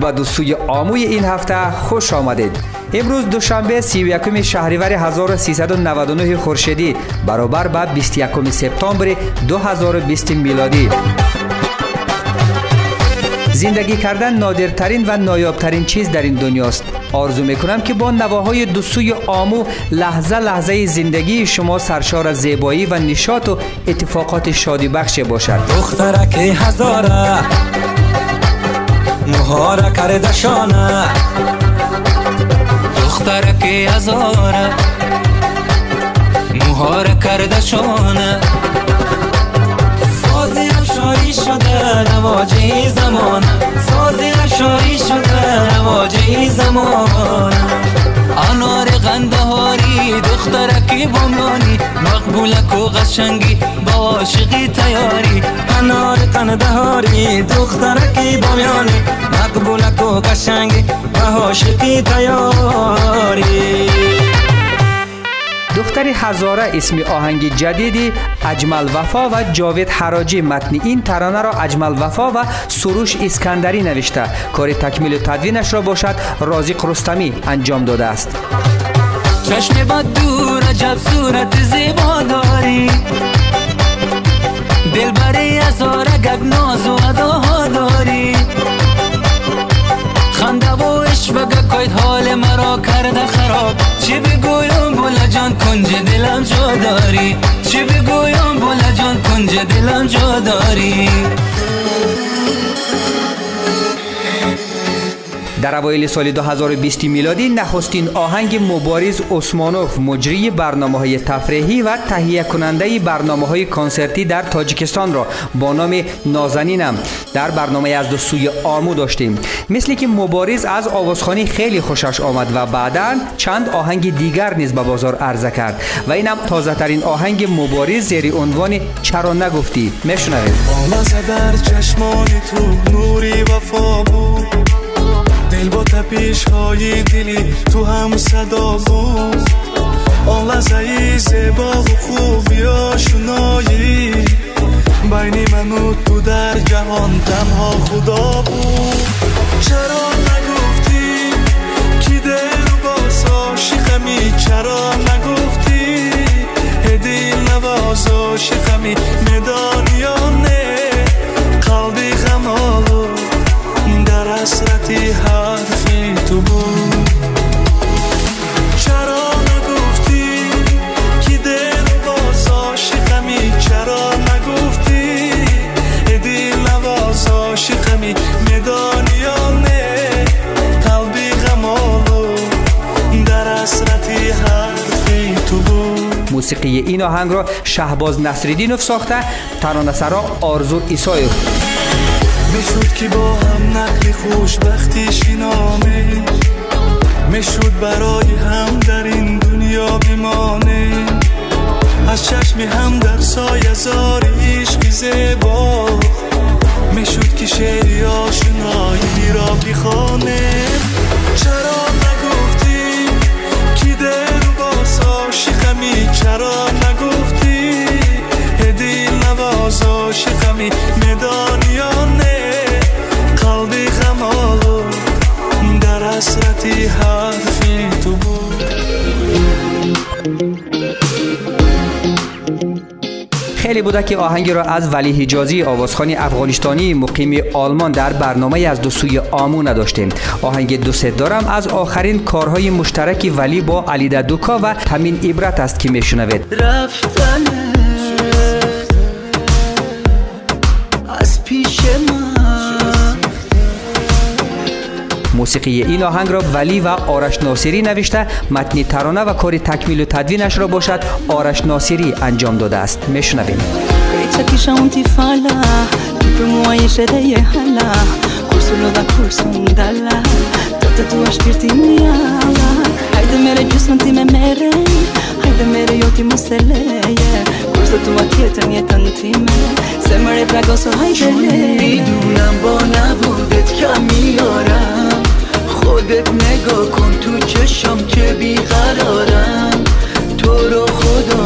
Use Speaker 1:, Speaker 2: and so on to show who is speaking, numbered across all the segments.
Speaker 1: به دوستوی آموی این هفته خوش آمدید. امروز دوشنبه 31 شهریور 1399 خورشیدی برابر با 21 سپتامبر 2020 میلادی. زندگی کردن نادرترین و نایابترین چیز در این دنیاست. آرزو می‌کنم که با نواهای دو سوی آمو لحظه لحظه زندگی شما سرشار از زیبایی و نشاط و اتفاقات شادی بخش باشد.
Speaker 2: دخترک هزاره مهاره کرده شانه دخترک هزاره مهاره کرده شانه سازی افشاری شده نواجه زمان سازی افشاری شده نواجه زمان انار غندهاری دخترکی بمیانی مقبولک و قشنگی با عاشقی تیاری. انار غندهاری دخترکی بمیانی مقبولک و قشنگی با عاشقی تیاری.
Speaker 1: دختر هزاره اسم آهنگ جدیدی اجمل وفا و جاوید حراجی متن این ترانه را اجمل وفا و سروش اسکندری نوشته. کار تکمیل و تدوینش را باشد رازق رستمی انجام داده است.
Speaker 2: چشم با دور عجب صورت زیبا داری دل بری هزاره گگ ناز و اداها داری. خنده و عشق کوید حال مرا کرده خراب. چی بگویم بولا جان کنج دلم جا داری. چی بگویم بولا جان کنج دلم جا داری.
Speaker 1: در اوایل سال 2020 میلادی نخستین آهنگ مبارز عثمانوف مجری برنامه های تفریحی و تهیه کننده برنامه های کنسرتی در تاجیکستان را با نام نازنینم در برنامه از دو سوی آمو داشتیم. مثل که مبارز از آوازخانی خیلی خوشش آمد و بعدا چند آهنگ دیگر نیز به بازار عرضه کرد و اینم تازه ترین آهنگ مبارز زیر عنوان چرا نگفتی. میشنوید
Speaker 3: در چشمان تو نوری وفا بود. تپیش های دلی تو هم صدا بود آن لحظه زیبا و خوبی آشنایی بین من و تو در جهان تنها خدا بود. حسرتی حرفی تو بود. چرا نگفتی؟ که دل باز عاشقمی؟ چرا نگفتی؟ دل نواز عاشقمی. میدانی یا نه؟ قلبی غمالو در حسرتی حرفی تو بود.
Speaker 1: موسیقی این آهنگ را شهباز نصرالدینوف ساخته ترانه سرا آرزو ایسایوف
Speaker 3: می‌شد که با هم نقل خوشبختی شینامه می‌شد برای هم در این دنیا بیمانه از چشم هم در سایه زار عشق زیبا. می‌شد که شعری آشنایی را بخانه
Speaker 1: خیلی بوده که آهنگی را از ولی حجازی آوازخانی افغانستانی مقیم آلمان در برنامه از دو سوی آمو نداشتیم. آهنگ دو ست دارم از آخرین کارهای مشترک ولی با علی دوکا و همین عبرت است که میشنوید
Speaker 4: رفتن
Speaker 1: موسیقی این آهنگ را ولی و آرش ناصری نوشته. متن ترانه و کار تکمیل و تدوینش را باشد. آرش ناصری انجام داده است. میشنویم.
Speaker 5: Sembra que la cosa hay خودت نگاه کن تو چشم که بیقرارم. تو رو خدا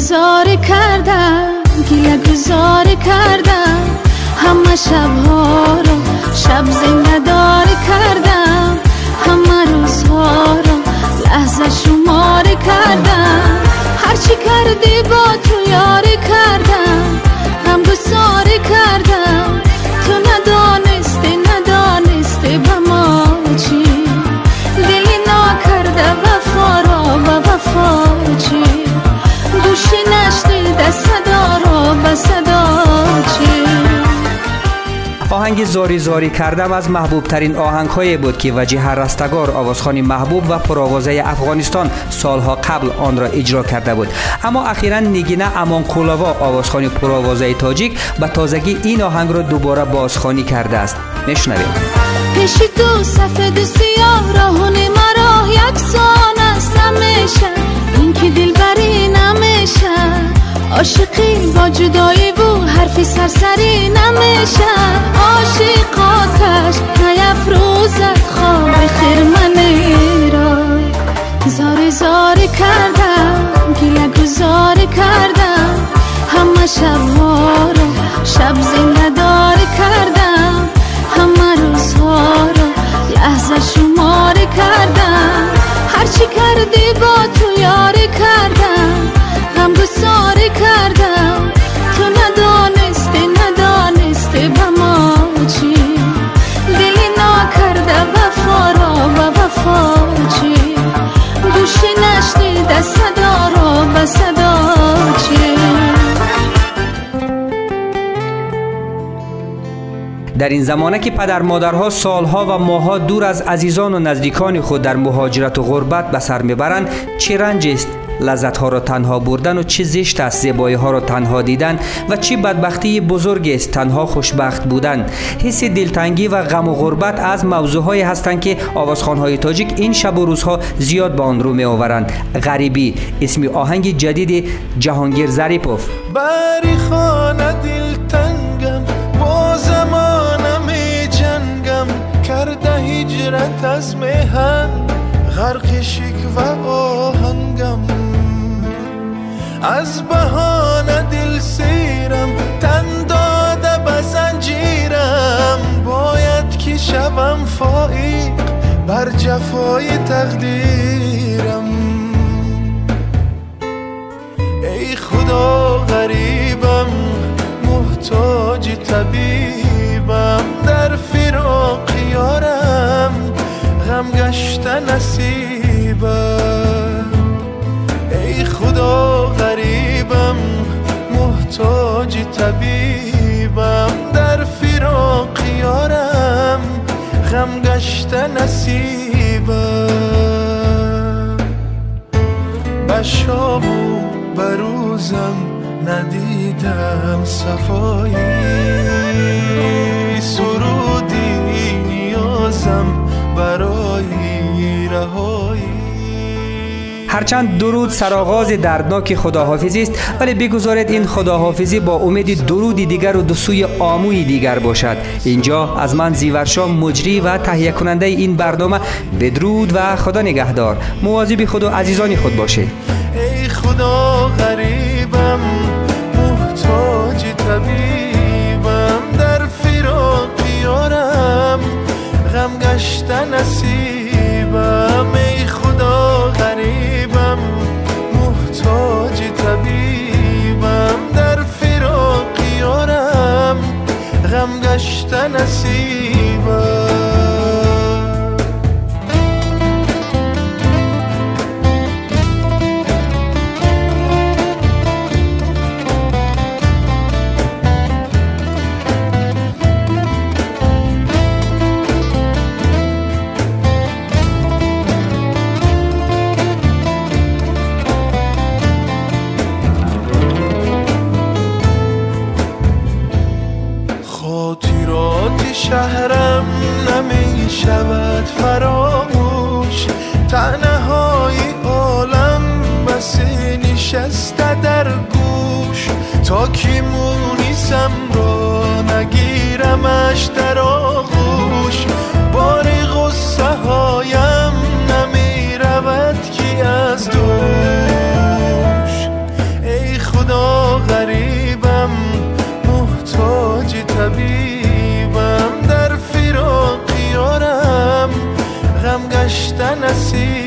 Speaker 6: زاری کردم گیله گذاری کردم. همه شبها رو شب زنده داری کردم. همه روزها رو لحظه شماری کردم. هرچی کردی با تو
Speaker 1: آهنگ زاری زاری کردم از محبوب ترین آهنگ های بود که وجیه رستگار آوازخان محبوب و پرآوازه افغانستان سالها قبل آن را اجرا کرده بود. اما اخیرا نگینه امان کولاوا آوازخان پرآوازه تاجیک به تازگی این آهنگ را دوباره بازخوانی کرده است. میشنویم
Speaker 6: پیش تو سفید سیاه راهون مرا یکسان است. همیشه نمیشه عاشقی با جدایی و حرفی سرسری نمیشه. عاشق آتش نیفروزد خواب خیر منی را زاری زاری کردم گیله گذاری کردم. همه شبها رو شب زنده داری کردم. همه روزها رو لحظه شماری کردم. هرچی کردی
Speaker 1: در این زمانه که پدر مادرها سالها و ماهها دور از عزیزان و نزدیکان خود در مهاجرت و غربت به سر می‌برند چه رنج است؟ لذت ها را تنها بردن و چه زشت است زیبایی ها را تنها دیدن و چه بدبختی بزرگ است تنها خوشبخت بودن. حس دلتنگی و غم و غربت از موضوع هایی هستند که آوازخوان های تاجیک این شب و روزها زیاد به آن رو می آورند غریبی اسم آهنگ جدید جهانگیر ظریفوف.
Speaker 7: بری خانه دلتنگم با زمانم جنگم. کرده هجرت از مهن غرق شک و آهنگم. از بهانه دل سیرم تن داده به زنجیرم. باید که شوم فائق بر جفای تقدیرم. ای خدا غریبم محتاج طبیبم در فراق یارم غم گشت نصیبم محتاج طبیبم در فراق یارم غم گشت نصیبم. و به روزم ندیدم صفایی. سرودی نیازم برای رهایی.
Speaker 1: هرچند درود سرآغاز دردناک خداحافظی است ولی بگذارید این خداحافظی با امید درودی دیگر و دو سوی آموی دیگر باشد. اینجا از من زیورشا مجری و تهیه کننده این برنامه بدرود و خدا نگهدار. مواظب خود و عزیزان خود باشید
Speaker 7: ای خدا شود فراموش. تنه های عالم بس نشسته در گوش. تا که مونیسم را نگیرمش در esta nasci